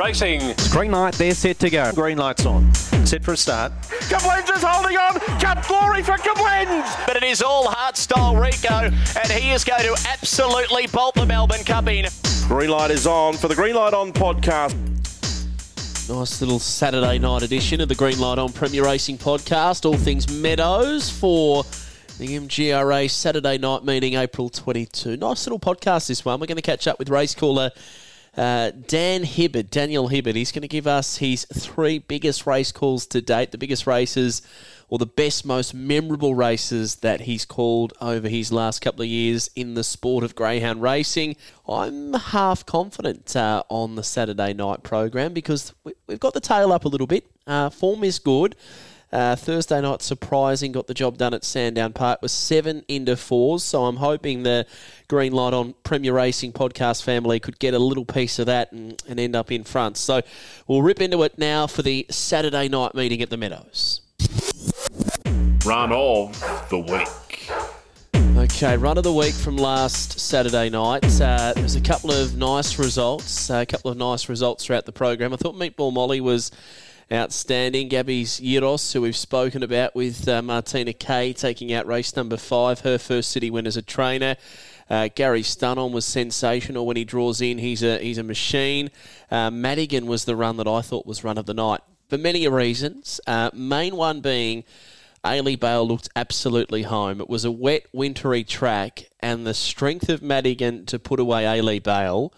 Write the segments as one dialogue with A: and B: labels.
A: Racing.
B: Green light, they're set to go.
A: Green lights on. Set for a start.
C: Koblenz is holding on. Cut glory for Koblenz.
D: But it is all heart style Rico, and he is going to absolutely bolt the Melbourne Cup in.
C: Green light is on for the Green Light On podcast.
E: Nice little Saturday night edition of the Green Light on Premier Racing podcast. All things Meadows for the MGRA Saturday night meeting, April 22. Nice little podcast this one. We're going to catch up with race caller uh, Dan Hibberd, Daniel Hibberd. He's going to give us his three biggest race calls to date, the biggest races or the best, most memorable races that he's called over his last couple of years in the sport of greyhound racing. I'm half confident uh, on the Saturday night program because we, have got the tail up a little bit. Uh, form is good. Uh, Thursday night, surprising, got the job done at Sandown Park with seven into fours. So I'm hoping the Green Light on Premier Racing podcast family could get a little piece of that and, and end up in front. So we'll rip into it now for the Saturday night meeting at the Meadows.
F: Run of the week.
E: Okay, run of the week from last Saturday night. Uh, there's a couple of nice results, uh, a couple of nice results throughout the program. I thought Meatball Molly was outstanding. Gabby's Yiros, who we've spoken about with uh, Martina Kay taking out race number five, her first city win as a trainer. Uh, Gary Stunnon was sensational when he draws in. He's a he's a machine. Uh, Madigan was the run that I thought was run of the night for many reasons. Uh, main one being. Ailey Bale looked absolutely home. It was a wet, wintry track, and the strength of Madigan to put away Ailey Bale.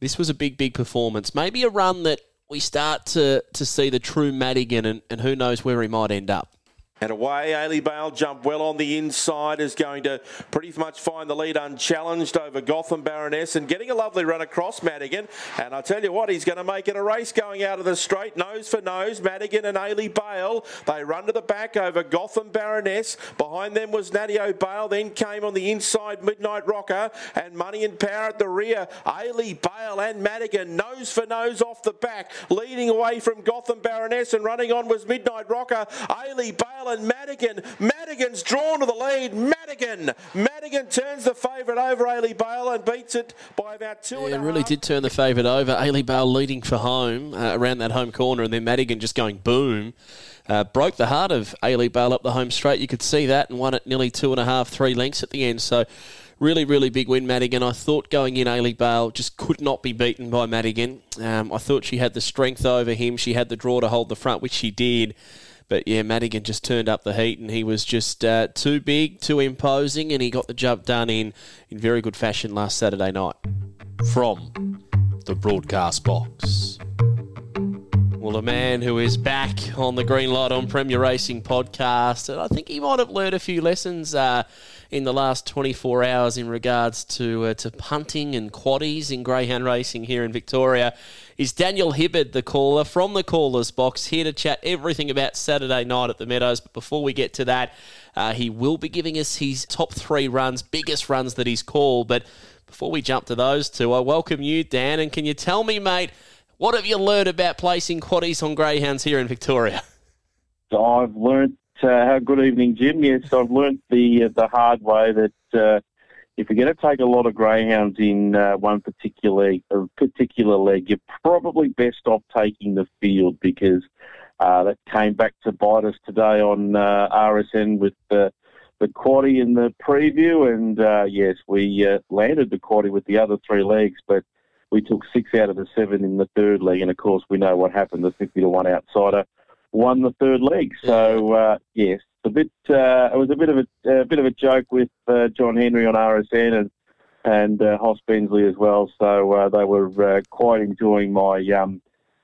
E: This was a big, big performance. Maybe a run that we start to, to see the true Madigan, and, and who knows where he might end up.
C: And away, Ailey Bale jumped well on the inside, is going to pretty much find the lead unchallenged over Gotham Baroness and getting a lovely run across Madigan. And I tell you what, he's going to make it a race going out of the straight, nose for nose. Madigan and Ailey Bale, they run to the back over Gotham Baroness. Behind them was Natty O'Bale, then came on the inside Midnight Rocker and Money and Power at the rear. Ailey Bale and Madigan, nose for nose off the back, leading away from Gotham Baroness and running on was Midnight Rocker. Ailey Bale and Madigan. Madigan's drawn to the lead. Madigan. Madigan turns the favourite over Ailey Bale and beats it by about two.
E: Yeah, really did turn the favourite over. Ailey Bale leading for home uh, around that home corner, and then Madigan just going boom. Uh, broke the heart of Ailey Bale up the home straight. You could see that and won it nearly two and a half, three lengths at the end. So really, really big win, Madigan. I thought going in, Ailey Bale just could not be beaten by Madigan. Um, I thought she had the strength over him. She had the draw to hold the front, which she did. But yeah, Madigan just turned up the heat and he was just uh, too big, too imposing, and he got the job done in, in very good fashion last Saturday night.
F: From the broadcast box.
E: Well, a man who is back on the Green Light on Premier Racing podcast, and I think he might have learned a few lessons uh, in the last 24 hours in regards to uh, to punting and quaddies in greyhound racing here in Victoria is Daniel Hibberd, the caller from the caller's box, here to chat everything about Saturday night at the Meadows. But before we get to that, uh, he will be giving us his top three runs, biggest runs that he's called. But before we jump to those two, I welcome you, Dan. And can you tell me, mate, what have you learned about placing quaddies on greyhounds here in Victoria?
G: I've learnt. Uh, good evening, Jim. Yes, I've learnt the uh, the hard way that uh, if you're going to take a lot of greyhounds in uh, one particular particular leg, you're probably best off taking the field because uh, that came back to bite us today on uh, RSN with the the quaddy in the preview, and uh, yes, we uh, landed the quaddy with the other three legs, but we took six out of the seven in the third leg, and of course we know what happened. The fifty to one outsider won the third leg. So uh, yes, a bit. Uh, it was a bit of a, bit of a joke with uh, John Henry on RSN and and uh, Hoss Bensley as well. So uh, they were uh, quite enjoying my um,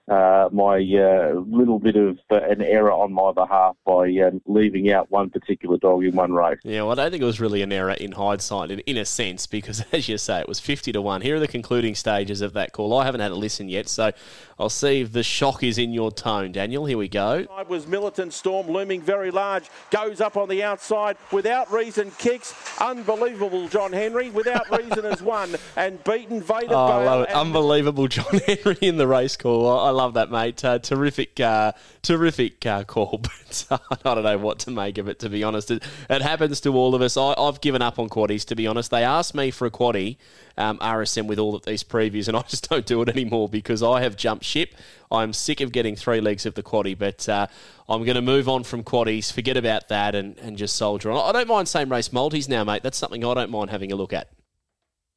G: uh, my uh, little bit of uh, an error on my behalf by um, leaving out one particular dog in one race.
E: Yeah, well, I don't think it was really an error in hindsight, in, in a sense, because as you say, it was 50 to 1. Here are the concluding stages of that call. I haven't had a listen yet, so I'll see if the shock is in your tone, Daniel. Here we go.
C: Was Militant Storm looming very large, goes up on the outside without reason, kicks. Unbelievable, John Henry, without reason has won and beaten Vader
E: oh, I love it. Unbelievable, John Henry in the race call. I love that, mate. Uh, terrific, uh, terrific uh, call. But I don't know what to make of it, to be honest. It, it happens to all of us. I, have given up on quaddies, to be honest. They asked me for a quaddie, um, RSN, with all of these previews, and I just don't do it anymore because I have jumped ship. I'm sick of getting three legs of the quaddie, but uh, I'm going to move on from quaddies, forget about that, and, and just soldier on. I don't mind same race multis now, mate. That's something I don't mind having a look at.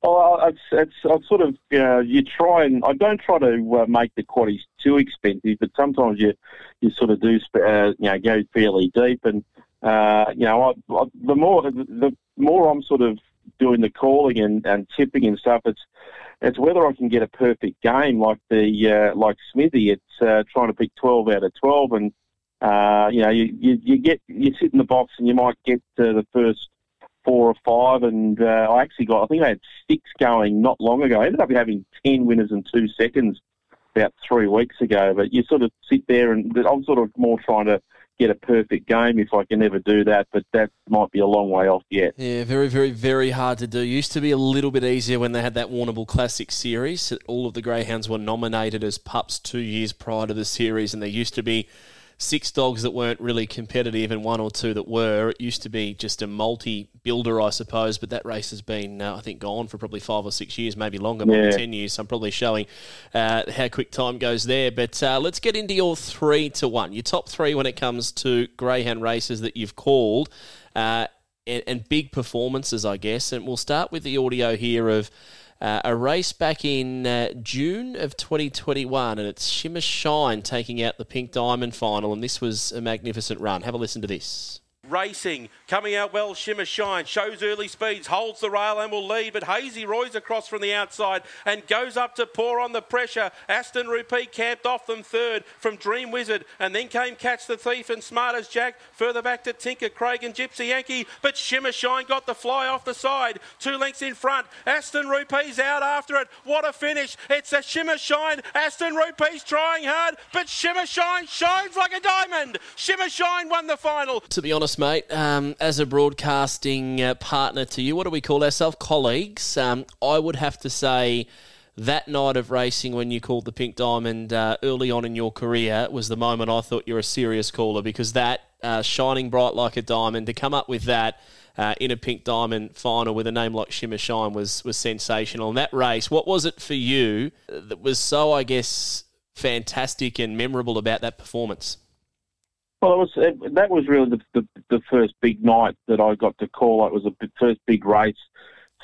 G: Oh, it's, it's I sort of know you try and I don't try to uh, make the quaddies too expensive, but sometimes you you sort of do uh, you know go fairly deep, and uh, you know I, I, the more the more I'm sort of doing the calling and, and tipping and stuff, it's it's whether I can get a perfect game like the uh, like Smithy. It's uh, trying to pick twelve out of twelve, and uh, you know you, you you get you sit in the box and you might get the first four or five, and uh, I actually got, I think I had six going not long ago. I ended up having 10 winners in two seconds about three weeks ago. But you sort of sit there, and I'm sort of more trying to get a perfect game if I can ever do that, but that might be a long way off yet.
E: Yeah, very, very, very hard to do. Used to be a little bit easier when they had that Warrnambool Classic series. All of the greyhounds were nominated as pups two years prior to the series, and there used to be six dogs that weren't really competitive and one or two that were. It used to be just a multi builder, I suppose, but that race has been, uh, I think, gone for probably five or six years, maybe longer, maybe 10 years. So I'm probably showing uh, how quick time goes there. But uh, let's get into your three to one, your top three when it comes to greyhound races that you've called. Uh, and, and big performances, I guess. And we'll start with the audio here of uh, a race back in uh, June of 2021, and it's Shimmer Shine taking out the Pink Diamond final, and this was a magnificent run. Have a listen to this
C: racing. Coming out well, Shimmer Shine. Shows early speeds, holds the rail and will lead. But Hazy Roy's across from the outside and goes up to pour on the pressure. Aston Rupee camped off them third from Dream Wizard. And then came Catch the Thief and Smart as Jack. Further back to Tinker, Craig and Gypsy Yankee. But Shimmer Shine got the fly off the side. Two lengths in front. Aston Rupee's out after it. What a finish. It's a Shimmer Shine. Aston Rupee's trying hard, but Shimmer Shine shines like a diamond. Shimmer Shine won the final.
E: To be honest, mate. Um, as a broadcasting uh, partner to you, what do we call ourselves? Colleagues. Um, I would have to say that night of racing when you called the Pink Diamond uh, early on in your career was the moment I thought you're a serious caller because that uh, shining bright like a diamond to come up with that. Uh, in a pink diamond final with a name like Shimmer Shine was was sensational. And that race, what was it for you that was so, I guess, fantastic and memorable about that performance?
G: Well, it was it, that was really the, the, the first big night that I got to call. It was the first big race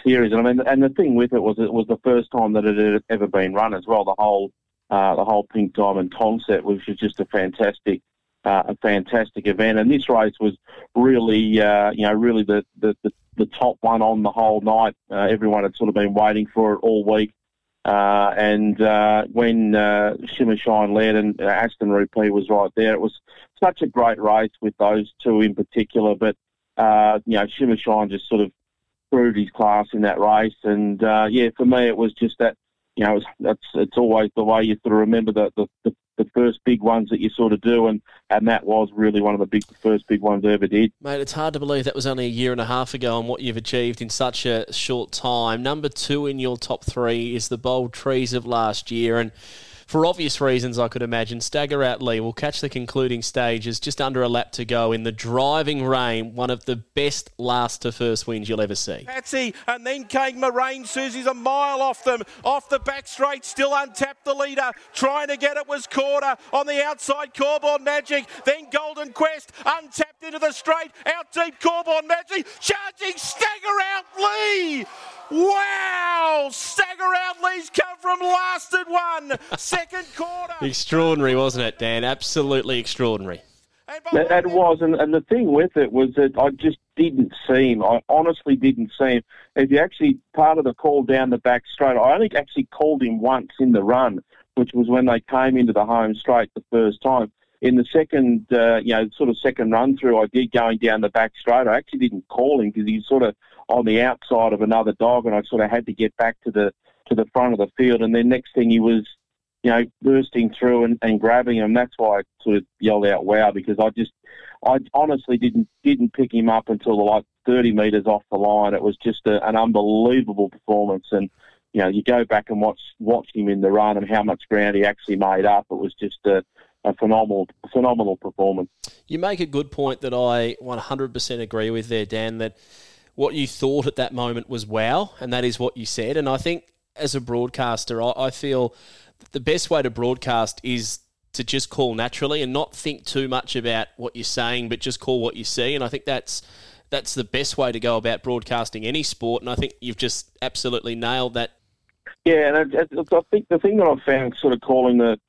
G: series, and I mean, and the thing with it was it was the first time that it had ever been run as well. The whole uh, the whole Pink Diamond concept, which was just a fantastic uh, a fantastic event, and this race was really uh, you know really the, the the, top one on the whole night. Uh, everyone had sort of been waiting for it all week. Uh, and uh, when uh, Shimmer Shine led and Aston Rupee was right there, it was such a great race with those two in particular. But uh, you know, Shimmer Shine just sort of proved his class in that race, and uh, yeah, for me it was just that. You know, it's, it's, it's always the way you sort of remember the, the, the the first big ones that you sort of do, and, and that was really one of the big first big ones I ever did.
E: Mate, it's hard to believe that was only a year and a half ago, and what you've achieved in such a short time. Number two in your top three is the Bold Trease of last year, and for obvious reasons, I could imagine. Stagger Out Lee will catch the concluding stages just under a lap to go in the driving rain, one of the best last to first wins you'll ever see.
C: Patsy, and then came Moraine Susie's a mile off them, off the back straight, still untapped the leader. Trying to get it was Quarter on the outside, Corborn Magic, then Golden Quest, untapped into the straight, out deep, Corborn Magic, charging Stagger Out Lee. Wow! Stagger out Lee's come from last at one. Second quarter.
E: extraordinary, wasn't it, Dan? Absolutely extraordinary.
G: That was, and, and the thing with it was that I just didn't see him. I honestly didn't see him. If you actually part of the call down the back straight, I only actually called him once in the run, which was when they came into the home straight the first time. In the second, uh, you know, sort of second run through, I did going down the back straight. I actually didn't call him because he sort of on the outside of another dog, and I sort of had to get back to the to the front of the field. And then next thing he was, you know, bursting through and, and grabbing him. That's why I sort of yelled out "Wow!" because I just, I honestly didn't didn't pick him up until like 30 metres off the line. It was just a, an unbelievable performance, and you know, you go back and watch watch him in the run and how much ground he actually made up. It was just a, a phenomenal phenomenal performance.
E: You make a good point that I 100% agree with there, Dan. That what you thought at that moment was wow, and that is what you said. And I think as a broadcaster, I, I feel the best way to broadcast is to just call naturally and not think too much about what you're saying, but just call what you see. And I think that's that's the best way to go about broadcasting any sport. And I think you've just absolutely nailed that
G: yeah, and I think the thing that I've found sort of calling the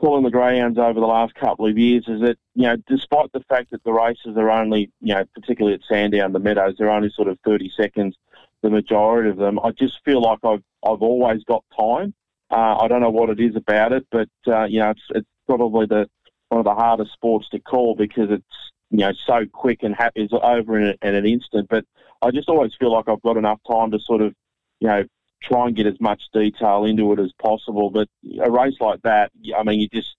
G: calling the greyhounds over the last couple of years is that you know, despite the fact that the races are only you know, particularly at Sandown, the Meadows, they're only sort of thirty seconds, the majority of them. I just feel like I've I've always got time. Uh, I don't know what it is about it, but uh, you know, it's it's probably the one of the hardest sports to call because it's you know so quick and ha- is over in, a, in an instant. But I just always feel like I've got enough time to sort of you know try and get as much detail into it as possible. But a race like that, I mean, you just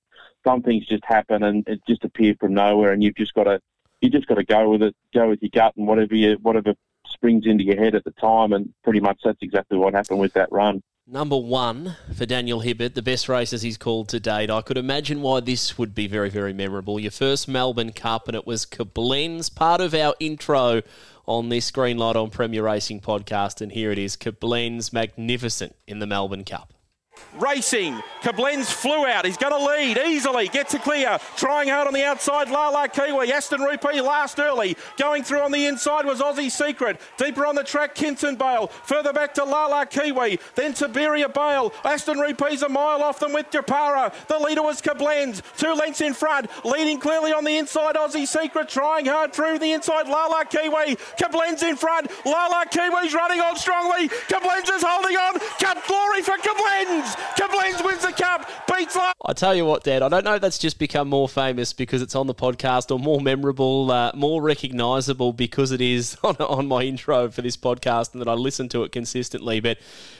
G: some things just happen and it just appear from nowhere, and you've just got to you just got to go with it, go with your gut, and whatever you whatever springs into your head at the time, and pretty much that's exactly what happened with that run.
E: Number one for Daniel Hibberd, the best races he's called to date. I could imagine why this would be very, very memorable. Your first Melbourne Cup, and it was Koblenz, part of our intro on this Green Light on Premier Racing podcast. And here it is Koblenz Magnificent in the Melbourne Cup.
C: Racing. Koblenz flew out. He's going to lead easily. Gets a clear. Trying hard on the outside. Lala Kiwi. Aston Rupee last early. Going through on the inside was Aussie Secret. Deeper on the track, Kinson Bale. Further back to Lala Kiwi. Then Tiberia Bale. Aston Rupee's a mile off them with Japara. The leader was Koblenz. Two lengths in front. Leading clearly on the inside, Aussie Secret. Trying hard through the inside, Lala Kiwi. Koblenz in front. Lala Kiwi's running on strongly. Koblenz is holding on. Cup glory for Koblenz. Koblenz wins the cup, beats La-
E: I tell you what, Dad, I don't know if that's just become more famous because it's on the podcast or more memorable, uh, more recognisable because it is on, on my intro for this podcast and that I listen to it consistently. But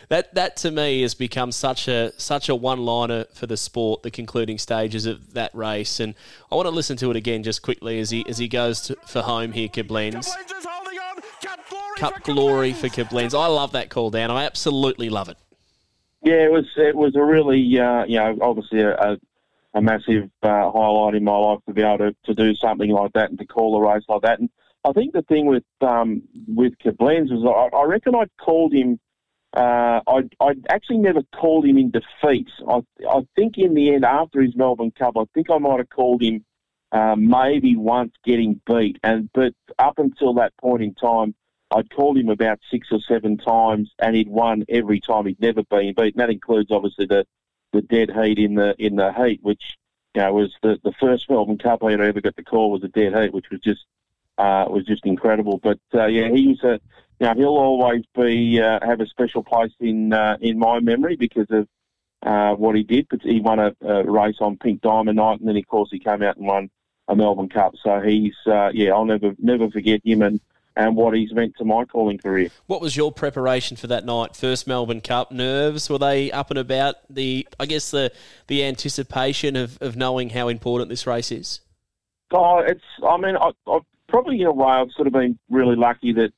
E: that that to me has become such a such a one liner for the sport, the concluding stages of that race. And I want to listen to it again just quickly as he as he goes to, for home here, Koblenz.
C: Cup glory, for
E: glory for Koblenz. I love that call, Dan. I absolutely love it.
G: Yeah, it was it was a really uh, you know obviously a, a, a massive uh, highlight in my life to be able to, to do something like that and to call a race like that. And I think the thing with um, with Koblenz was I, I reckon I called him. Uh, I I actually never called him in defeat. I I think in the end after his Melbourne Cup, I think I might have called him uh, maybe once getting beat. And but up until that point in time, I'd called him about six or seven times, and he'd won every time. He'd never been beaten. That includes obviously the, the dead heat in the in the heat, which you know was the, the first Melbourne Cup I ever got the call was a dead heat, which was just uh, was just incredible. But uh, yeah, he was a you know he'll always be uh, have a special place in uh, in my memory because of uh, what he did. But he won a, a race on Pink Diamond night, and then of course he came out and won a Melbourne Cup. So he's uh, yeah, I'll never never forget him and and what he's meant to my calling career.
E: What was your preparation for that night? First Melbourne Cup nerves were they up and about? The I guess the the anticipation of, of knowing how important this race is.
G: Oh, it's. I mean, I, I probably in a way I've sort of been really lucky that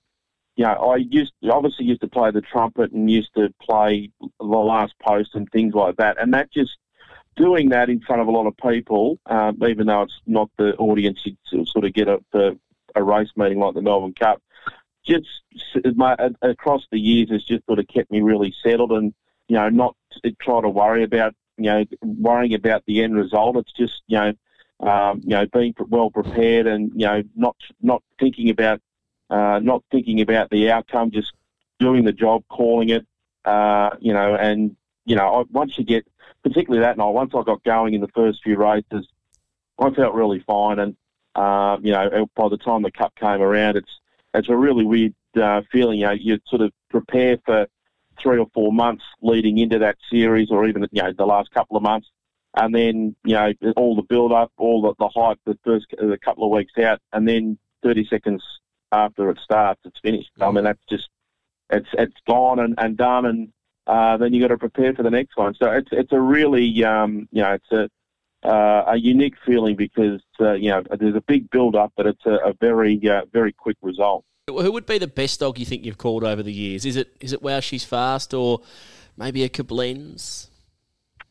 G: you know I used obviously used to play the trumpet and used to play the last post and things like that, and that just doing that in front of a lot of people, um, even though it's not the audience you sort of get the a race meeting like the Melbourne Cup, just my, across the years has just sort of kept me really settled and you know not try to worry about you know worrying about the end result. It's just you know um, you know being well prepared and you know not not thinking about uh, not thinking about the outcome, just doing the job, calling it, uh, you know, and you know once you get particularly that night, once I got going in the first few races, I felt really fine and. Uh, you know, by the time the cup came around, it's it's a really weird uh, feeling. You know, you sort of prepare for three or four months leading into that series, or even you know the last couple of months, and then you know all the build up, all the, the hype, the first the couple of weeks out, and then 30 seconds after it starts, it's finished. I mean, that's just it's it's gone and, and done, and uh, then you got to prepare for the next one. So it's it's a really um, you know it's a uh, a unique feeling because uh, you know there's a big build up, but it's a, a very uh, very quick result.
E: Who would be the best dog you think you've called over the years? Is it is it Wow She's Fast or maybe a Koblenz?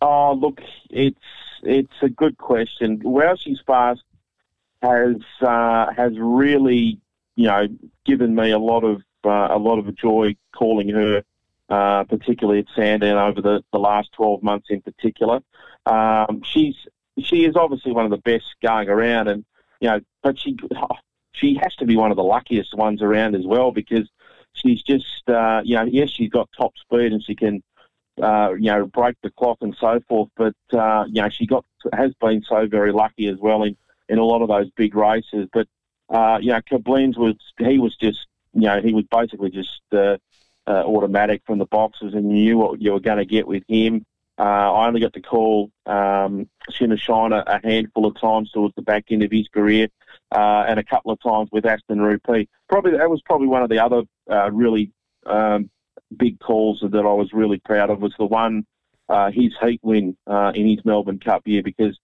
G: Oh, look, it's it's a good question. Wow She's Fast has uh, has really, you know, given me a lot of uh, a lot of joy calling her, uh, particularly at Sandown over the, the last twelve months in particular. Um, she's she is obviously one of the best going around, and you know, but she she has to be one of the luckiest ones around as well because she's just uh, you know, yes, she's got top speed and she can. Uh, you know, break the clock and so forth, but uh, you know she got has been so very lucky as well in in a lot of those big races. But uh, you know, Koblenz was he was just you know he was basically just uh, uh, automatic from the boxes, and you knew what you were going to get with him. Uh, I only got to call um, Shina Shiner a handful of times towards the back end of his career, uh, and a couple of times with Aston Rupee. Probably that was probably one of the other uh, really um, big calls that I was really proud of was the one uh, his heat win uh, in his Melbourne Cup year because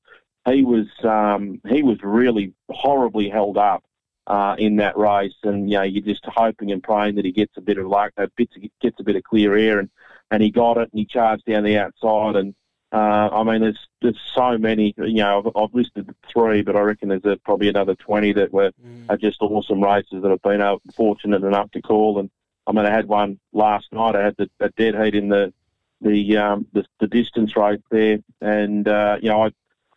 G: he was um, he was really horribly held up uh, in that race, and you know you're just hoping and praying that he gets a bit of luck, gets a bit of clear air, and and he got it, and he charged down the outside, and uh, I mean there's there's so many, you know I've, I've listed three, but I reckon there's a, probably another twenty that were mm. are just awesome races that I've been uh, fortunate enough to call, and I mean I had one last night, I had the, the dead heat in the the um, the, the distance race there, and uh, you know I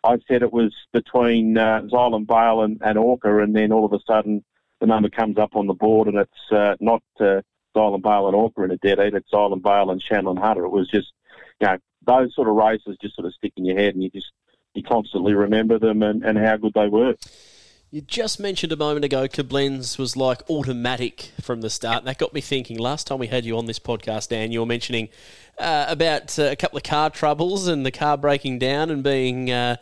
G: I said it was between uh, Zylan Bale and, and Orca, and then all of a sudden the number comes up on the board, and it's uh, not uh, Zylan Bale and Orca in a dead heat. It's Zylan Bale and Shannon Hunter. It was just, you know, those sort of races just sort of stick in your head, and you just you constantly remember them and, and how good they were.
E: You just mentioned a moment ago, Koblenz was like automatic from the start. And that got me thinking. Last time we had you on this podcast, Dan, you were mentioning uh, about uh, a couple of car troubles and the car breaking down and being uh,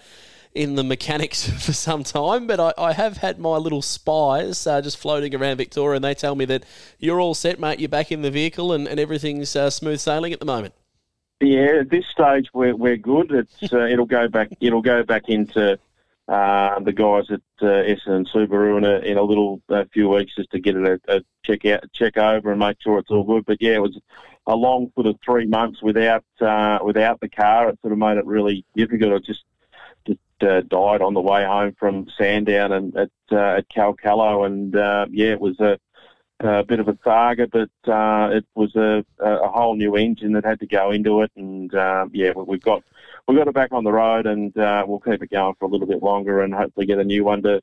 E: in the mechanics for some time. But I, I have had my little spies uh, just floating around Victoria, and they tell me that you're all set, mate. You're back in the vehicle, and, and everything uh, smooth sailing at the moment.
G: Yeah, at this stage we're we're good. It's uh, it'll go back it'll go back into uh, the guys at uh, Essendon Subaru in a, in a little uh, few weeks just to get it a, a check out, check over and make sure it's all good. But yeah, it was a long sort of three months without uh, without the car. It sort of made it really difficult. I just uh, died on the way home from Sandown and at uh, at Kalkallo, and uh, yeah, it was a, a bit of a saga, but uh, it was a, a whole new engine that had to go into it, and uh, yeah, we've got we've got it back on the road, and uh, we'll keep it going for a little bit longer, and hopefully get a new one to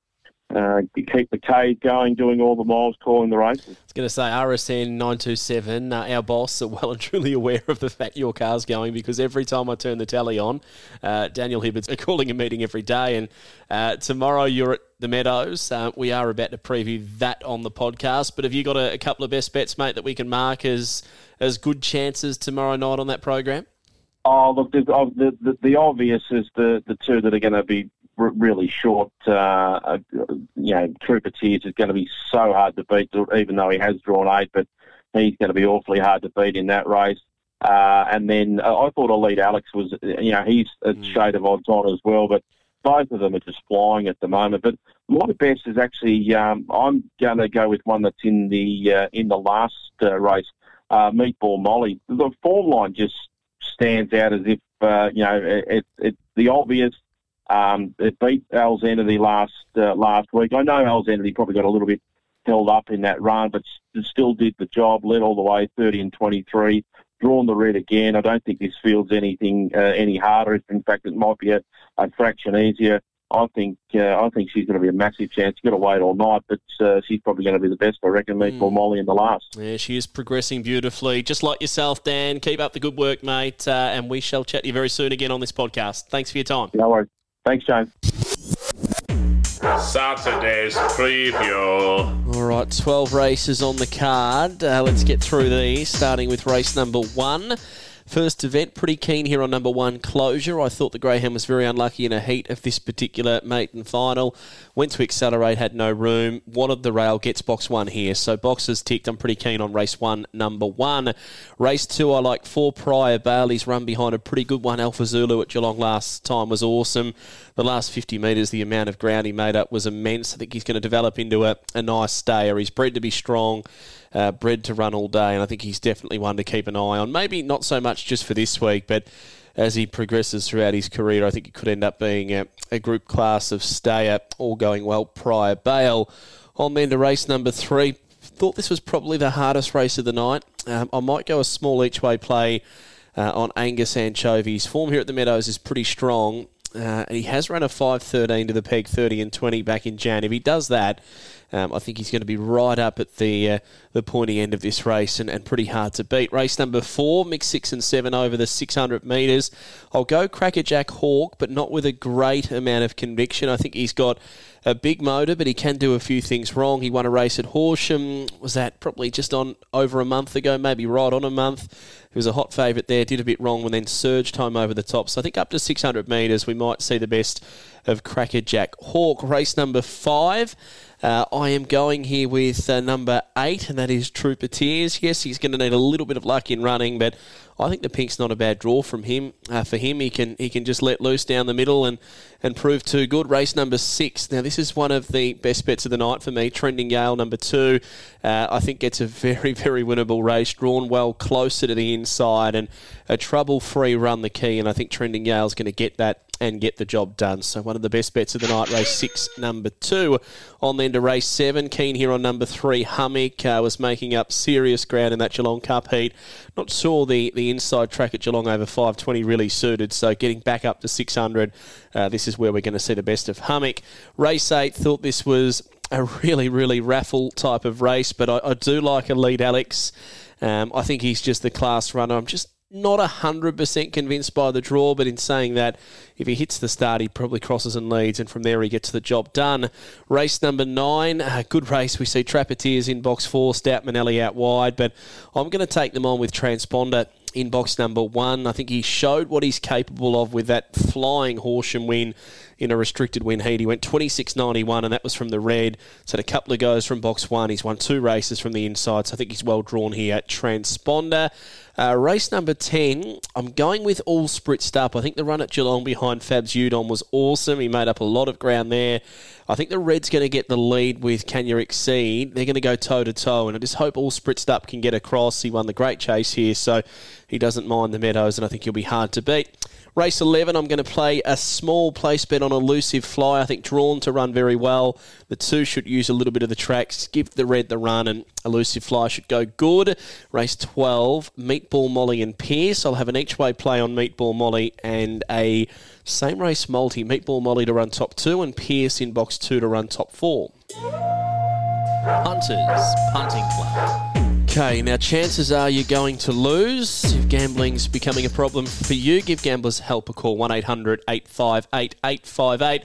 G: uh, keep the K going, doing all the miles, calling the races. I
E: was going to say RSN 927, uh, our boss are well and truly aware of the fact your car's going because every time I turn the tally on, uh, Daniel Hibberd's are calling a meeting every day. And uh, tomorrow you're at the Meadows. Uh, we are about to preview that on the podcast. But have you got a, a, couple of best bets, mate, that we can mark as, as good chances tomorrow night on that program?
G: Oh, look, the, the, the, the obvious is the, the two that are going to be really short. Uh, uh, you know, Trooper Tears is going to be so hard to beat, even though he has drawn eight, but he's going to be awfully hard to beat in that race. Uh, and then uh, I thought Elite Alex was, you know, he's a mm. shade of odds on as well, but both of them are just flying at the moment. But my best is actually, um, I'm going to go with one that's in the uh, in the last uh, race, uh, Meatball Molly. The form line just stands out as if uh, you know it's it, it, the obvious um, it beat Alexander last uh, last week. I know Alexander probably got a little bit held up in that run, but still did the job. Led all the way, 30 and 23. Drawn the red again. I don't think this field's anything uh, any harder. In fact, it might be a, a fraction easier. I think uh, I think she's going to be a massive chance. You've got to wait all night, but uh, she's probably going to be the best, I reckon, me mm. Molly in the last.
E: Yeah, she is progressing beautifully, just like yourself, Dan. Keep up the good work, mate, uh, and we shall chat to you very soon again on this podcast. Thanks for your time.
G: No worries. Thanks, James.
F: Saturday's preview.
E: All right, 12 races on the card. Uh, let's get through these, starting with race number one. First event. Pretty keen here on number one, Closure. I thought the Greyhound was very unlucky in a heat of this particular maiden final. Went to accelerate, had no room. Wanted the rail, gets box one here. So boxes ticked. I'm pretty keen on race one, number one. Race two, I like four prior. Bailey's run behind a pretty good one. Alpha Zulu at Geelong last time was awesome. The last 50 metres, the amount of ground he made up was immense. I think he's going to develop into a, a nice stayer. He's bred to be strong uh, bred to run all day, and I think he's definitely one to keep an eye on. Maybe not so much just for this week, but as he progresses throughout his career, I think it could end up being a, a group class of stayer, all going well prior bail. On then to race number three. Thought this was probably the hardest race of the night. Um, I might go a small each way play uh, on Angus Anchovies. Form here at the Meadows is pretty strong. Uh, he has run a 5.13 to the peg 30 and 20 back in Jan. If he does that, um, I think he's going to be right up at the uh, the pointy end of this race and, and pretty hard to beat. Race number four, mix six and seven over the 600 metres. I'll go Crackerjack Hawk, but not with a great amount of conviction. I think he's got a big motor, but he can do a few things wrong. He won a race at Horsham. Was that probably just on over a month ago, maybe right on a month? He was a hot favourite there, did a bit wrong, and then surged home over the top. So I think up to 600 metres, we might see the best of Crackerjack Hawk. Race number five. Uh, I am going here with uh, number eight, and that is Trooper Tears. Yes, he's going to need a little bit of luck in running, but I think the pink's not a bad draw from him. Uh, for him, he can he can just let loose down the middle and, and prove too good. Race number six. Now, this is one of the best bets of the night for me. Trending Yale number two. Uh, I think gets a very very winnable race, drawn well closer to the inside, and a trouble free run the key. And I think Trending Gale's going to get that and get the job done. So one of the best bets of the night, race six, number two. On then to race seven, keen here on number three, Hummick uh, was making up serious ground in that Geelong Cup heat. Not sure the, the inside track at Geelong over 520 really suited, so getting back up to 600, uh, this is where we're going to see the best of Hummick. Race eight, thought this was a really, really raffle type of race, but I, I do like a lead Alex. Um, I think he's just the class runner. I'm just not 100% convinced by the draw, but in saying that, if he hits the start, he probably crosses and leads, and from there he gets the job done. Race number nine, a good race. We see Trappeteers in box four, Stoutman Alley out wide, but I'm going to take them on with Transponder in box number one. I think he showed what he's capable of with that flying Horsham win in a restricted win heat. He went 26.91, and that was from the red. So a couple of goes from box one. He's won two races from the inside, so I think he's well drawn here at Transponder. Uh, race number 10, I'm going with all spritzed up. I think the run at Geelong behind Fabs Udon was awesome. He made up a lot of ground there. I think the Red's going to get the lead with Can You Exceed. They're going to go toe to toe, and I just hope all spritzed up can get across. He won the great chase here, so he doesn't mind the Meadows, and I think he'll be hard to beat. Race 11, I'm going to play a small place bet on Elusive Fly. I think drawn to run very well. The two should use a little bit of the tracks, give the red the run, and Elusive Fly should go good. Race 12, Meatball Molly and Pierce. I'll have an each way play on Meatball Molly and a same race multi. Meatball Molly to run top two and Pierce in box two to run top four.
B: Punters Punting Club.
E: Okay, now chances are you're going to lose. If gambling's becoming a problem for you, give Gamblers Help a call 1 800 858 858.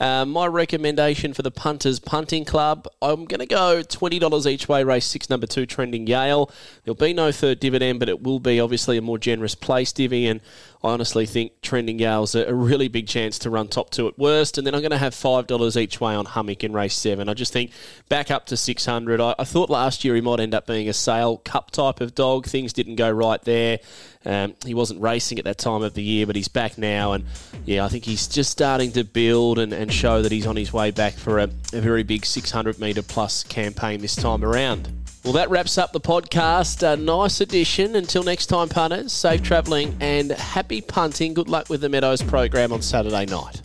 E: Uh, my recommendation for the Punters Punting Club, I'm going to go $20 each way, race six, number two, trending Yale. There'll be no third dividend, but it will be obviously a more generous place divvy. And I honestly think trending Yale's a, really big chance to run top two at worst. And then I'm going to have $5 each way on Hummick in race seven. I just think back up to 600. I, I thought last year he might end up being a sale cup type of dog. Things didn't go right there. Um, he wasn't racing at that time of the year, but he's back now. And yeah, I think he's just starting to build and, and show that he's on his way back for a, a very big 600 metre plus campaign this time around. Well, that wraps up the podcast. A nice edition. Until next time, punters, safe travelling and happy punting. Good luck with the Meadows program on Saturday night.